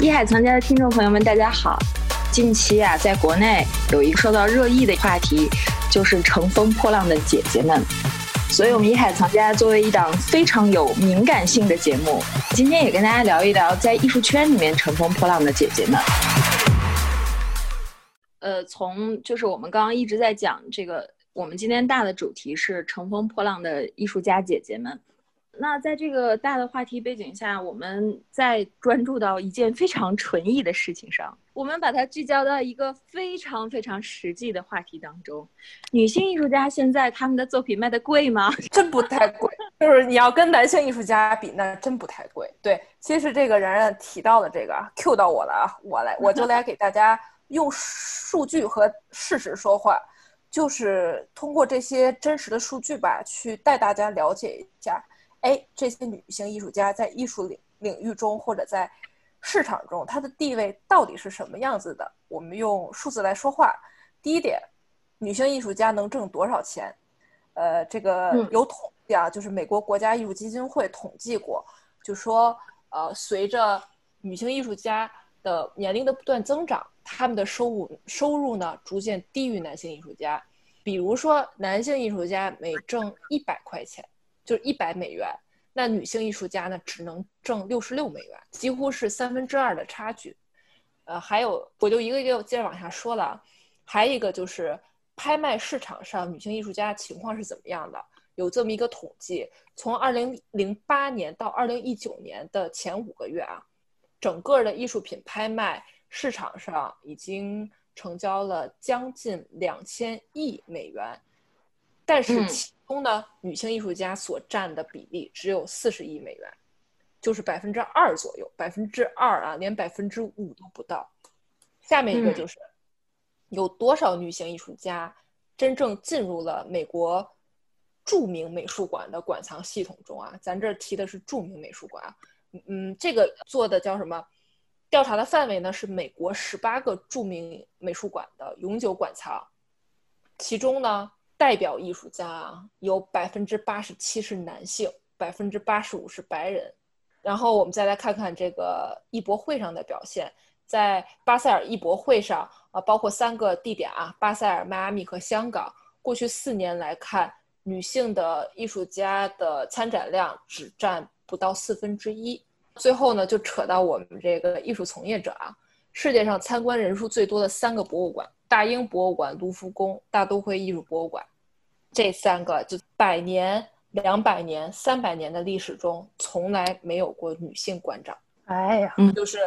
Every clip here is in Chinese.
一海藏家的听众朋友们，大家好。近期啊，在国内有一个受到热议的话题，就是乘风破浪的姐姐们。所以，我们一海藏家作为一档非常有敏感性的节目，今天也跟大家聊一聊在艺术圈里面乘风破浪的姐姐们。呃，从就是我们刚刚一直在讲这个，我们今天大的主题是乘风破浪的艺术家姐姐们。那在这个大的话题背景下，我们在专注到一件非常纯艺的事情上，我们把它聚焦到一个非常非常实际的话题当中。女性艺术家现在他们的作品卖的贵吗？真不太贵，就是你要跟男性艺术家比，那真不太贵。对，其实这个然然提到的这个 Q 到我了啊，我来我就来给大家用数据和事实说话，就是通过这些真实的数据吧，去带大家了解一下。哎，这些女性艺术家在艺术领领域中，或者在市场中，她的地位到底是什么样子的？我们用数字来说话。第一点，女性艺术家能挣多少钱？呃，这个有统计啊，就是美国国家艺术基金会统计过，就说，呃，随着女性艺术家的年龄的不断增长，他们的收入收入呢，逐渐低于男性艺术家。比如说，男性艺术家每挣一百块钱。就是一百美元，那女性艺术家呢，只能挣六十六美元，几乎是三分之二的差距。呃，还有，我就一个一个接着往下说了。还有一个就是拍卖市场上女性艺术家情况是怎么样的？有这么一个统计，从二零零八年到二零一九年的前五个月啊，整个的艺术品拍卖市场上已经成交了将近两千亿美元，但是其。中呢，女性艺术家所占的比例只有四十亿美元，就是百分之二左右，百分之二啊，连百分之五都不到。下面一个就是，有多少女性艺术家真正进入了美国著名美术馆的馆藏系统中啊？咱这提的是著名美术馆啊，嗯，这个做的叫什么？调查的范围呢是美国十八个著名美术馆的永久馆藏，其中呢。代表艺术家啊，有百分之八十七是男性，百分之八十五是白人。然后我们再来看看这个艺博会上的表现，在巴塞尔艺博会上啊，包括三个地点啊，巴塞尔、迈阿密和香港。过去四年来看，女性的艺术家的参展量只占不到四分之一。最后呢，就扯到我们这个艺术从业者啊，世界上参观人数最多的三个博物馆。大英博物馆、卢浮宫、大都会艺术博物馆，这三个就百年、两百年、三百年的历史中，从来没有过女性馆长。哎呀，就是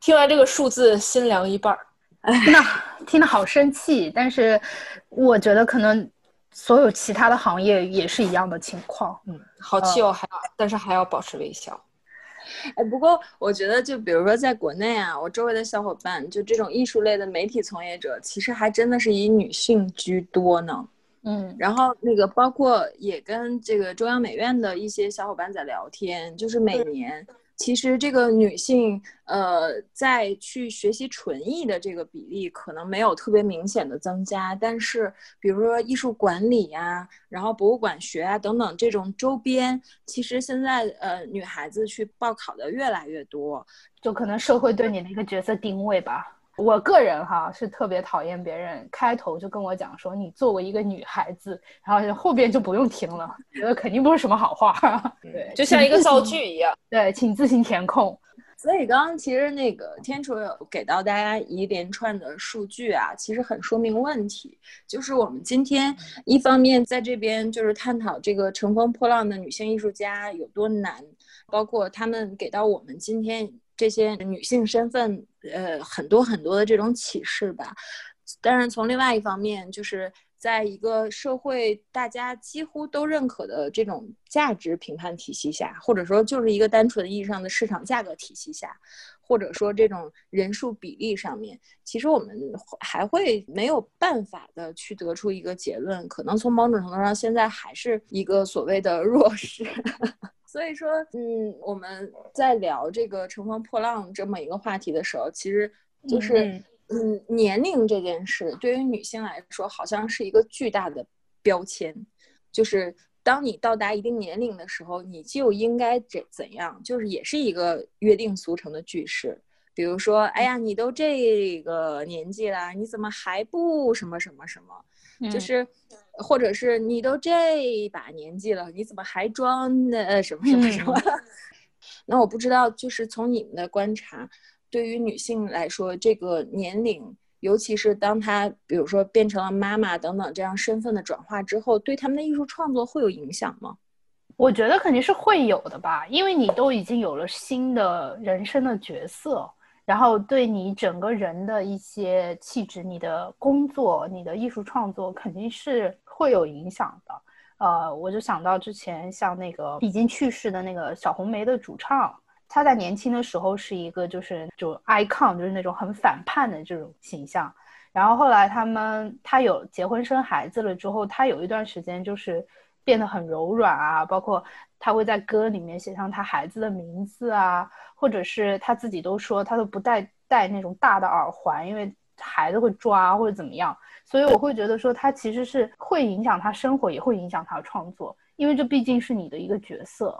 听完这个数字，心凉一半儿。那听得好生气，但是我觉得可能所有其他的行业也是一样的情况。嗯，好气哦，还要但是还要保持微笑。哎，不过我觉得，就比如说在国内啊，我周围的小伙伴，就这种艺术类的媒体从业者，其实还真的是以女性居多呢。嗯，然后那个包括也跟这个中央美院的一些小伙伴在聊天，就是每年。其实这个女性，呃，在去学习纯艺的这个比例可能没有特别明显的增加，但是比如说艺术管理呀，然后博物馆学啊等等这种周边，其实现在呃女孩子去报考的越来越多，就可能社会对你的一个角色定位吧。我个人哈是特别讨厌别人开头就跟我讲说你作为一个女孩子，然后后边就不用听了，觉得肯定不是什么好话。对，就像一个造句一样。对，请自行填空。所以刚刚其实那个天楚有给到大家一连串的数据啊，其实很说明问题。就是我们今天一方面在这边就是探讨这个乘风破浪的女性艺术家有多难，包括他们给到我们今天。这些女性身份，呃，很多很多的这种启示吧。但是从另外一方面，就是在一个社会大家几乎都认可的这种价值评判体系下，或者说就是一个单纯意义上的市场价格体系下，或者说这种人数比例上面，其实我们还会没有办法的去得出一个结论。可能从某种程度上，现在还是一个所谓的弱势。所以说，嗯，我们在聊这个乘风破浪这么一个话题的时候，其实就是，嗯，年龄这件事对于女性来说，好像是一个巨大的标签，就是当你到达一定年龄的时候，你就应该怎怎样，就是也是一个约定俗成的句式。比如说，哎呀，你都这个年纪了，你怎么还不什么什么什么？就是，或者是你都这把年纪了，你怎么还装的什么什么什么？那我不知道，就是从你们的观察，对于女性来说，这个年龄。尤其是当她比如说变成了妈妈等等这样身份的转化之后，对他们的艺术创作会有影响吗？我觉得肯定是会有的吧，因为你都已经有了新的人生的角色，然后对你整个人的一些气质、你的工作、你的艺术创作肯定是会有影响的。呃，我就想到之前像那个已经去世的那个小红梅的主唱。他在年轻的时候是一个就是就 icon，就是那种很反叛的这种形象。然后后来他们他有结婚生孩子了之后，他有一段时间就是变得很柔软啊，包括他会在歌里面写上他孩子的名字啊，或者是他自己都说他都不戴戴那种大的耳环，因为孩子会抓或者怎么样。所以我会觉得说他其实是会影响他生活，也会影响他的创作，因为这毕竟是你的一个角色。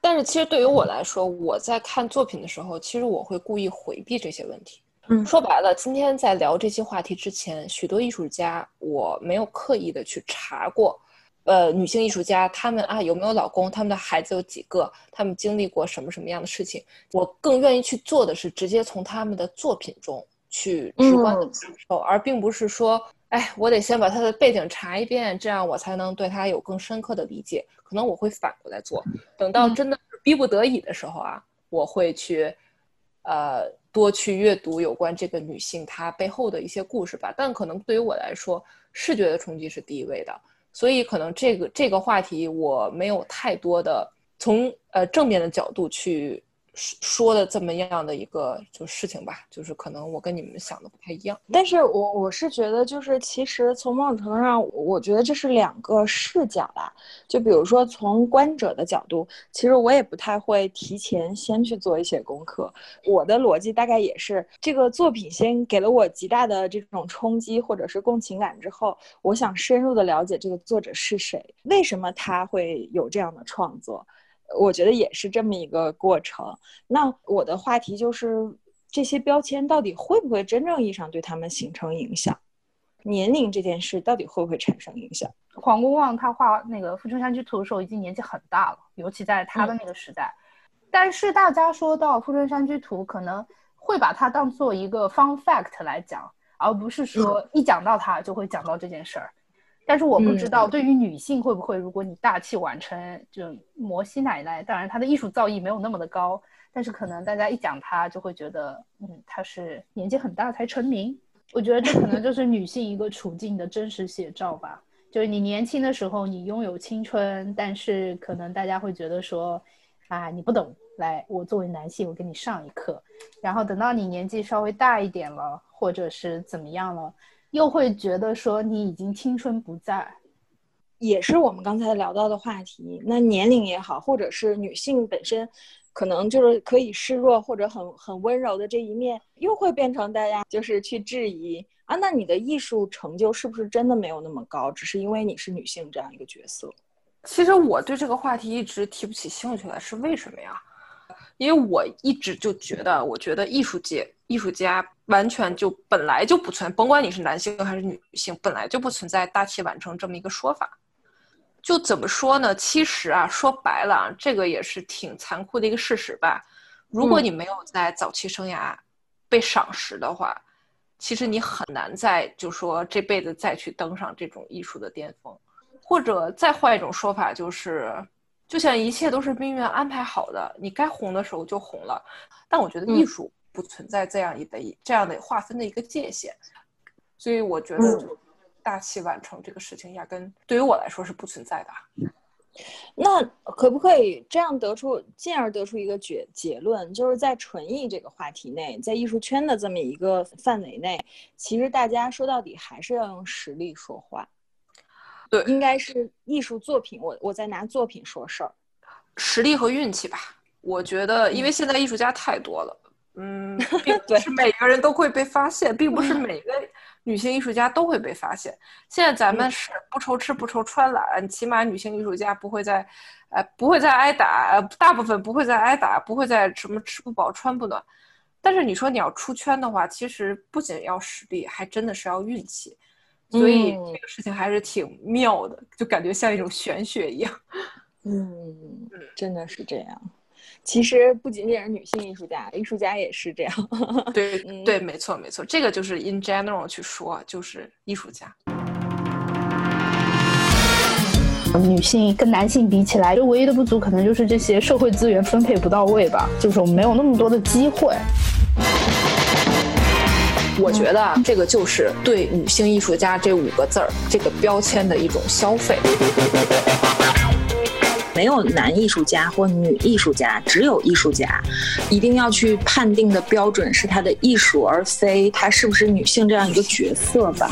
但是其实对于我来说，我在看作品的时候，其实我会故意回避这些问题。嗯，说白了，今天在聊这些话题之前，许多艺术家我没有刻意的去查过，呃，女性艺术家她们啊有没有老公，她们的孩子有几个，她们经历过什么什么样的事情。我更愿意去做的是直接从他们的作品中去直观的感受，而并不是说。哎，我得先把她的背景查一遍，这样我才能对她有更深刻的理解。可能我会反过来做，等到真的逼不得已的时候啊，我会去，呃，多去阅读有关这个女性她背后的一些故事吧。但可能对于我来说，视觉的冲击是第一位的，所以可能这个这个话题我没有太多的从呃正面的角度去。说的这么样的一个就事情吧，就是可能我跟你们想的不太一样，但是我我是觉得，就是其实从某种程度上，我觉得这是两个视角啦。就比如说从观者的角度，其实我也不太会提前先去做一些功课。我的逻辑大概也是，这个作品先给了我极大的这种冲击或者是共情感之后，我想深入的了解这个作者是谁，为什么他会有这样的创作。我觉得也是这么一个过程。那我的话题就是，这些标签到底会不会真正意义上对他们形成影响？年龄这件事到底会不会产生影响？黄公望他画那个《富春山居图》的时候已经年纪很大了，尤其在他的那个时代。但是大家说到《富春山居图》，可能会把它当做一个 fun fact 来讲，而不是说一讲到它就会讲到这件事儿。但是我不知道，对于女性会不会，如果你大器晚成，就摩西奶奶，当然她的艺术造诣没有那么的高，但是可能大家一讲她就会觉得，嗯，她是年纪很大才成名。我觉得这可能就是女性一个处境的真实写照吧。就是你年轻的时候，你拥有青春，但是可能大家会觉得说，啊，你不懂，来，我作为男性，我给你上一课。然后等到你年纪稍微大一点了，或者是怎么样了。又会觉得说你已经青春不在，也是我们刚才聊到的话题。那年龄也好，或者是女性本身，可能就是可以示弱或者很很温柔的这一面，又会变成大家就是去质疑啊。那你的艺术成就是不是真的没有那么高？只是因为你是女性这样一个角色。其实我对这个话题一直提不起兴趣来，是为什么呀？因为我一直就觉得，我觉得艺术界。艺术家完全就本来就不存，甭管你是男性还是女性，本来就不存在大器晚成这么一个说法。就怎么说呢？其实啊，说白了啊，这个也是挺残酷的一个事实吧。如果你没有在早期生涯被赏识的话，其实你很难再就说这辈子再去登上这种艺术的巅峰。或者再换一种说法，就是就像一切都是命运安排好的，你该红的时候就红了。但我觉得艺术。不存在这样一的这样的划分的一个界限，所以我觉得大器晚成这个事情压根对于我来说是不存在的。那可不可以这样得出，进而得出一个结结论，就是在纯艺这个话题内，在艺术圈的这么一个范围内，其实大家说到底还是要用实力说话。对，应该是艺术作品，我我在拿作品说事儿，实力和运气吧。我觉得，因为现在艺术家太多了。嗯，并不是每个人都会被发现，并不是每个女性艺术家都会被发现。现在咱们是不愁吃不愁穿了，起码女性艺术家不会再，呃，不会再挨打，大部分不会再挨打，不会再什么吃不饱穿不暖。但是你说你要出圈的话，其实不仅要实力，还真的是要运气。所以这个事情还是挺妙的，就感觉像一种玄学一样。嗯，真的是这样。其实不仅仅是女性艺术家，艺术家也是这样。对对，没错没错，这个就是 in general 去说，就是艺术家。女性跟男性比起来，就唯一的不足可能就是这些社会资源分配不到位吧，就是我们没有那么多的机会。我觉得这个就是对女性艺术家这五个字儿这个标签的一种消费。没有男艺术家或女艺术家，只有艺术家。一定要去判定的标准是他的艺术，而非他是不是女性这样一个角色吧。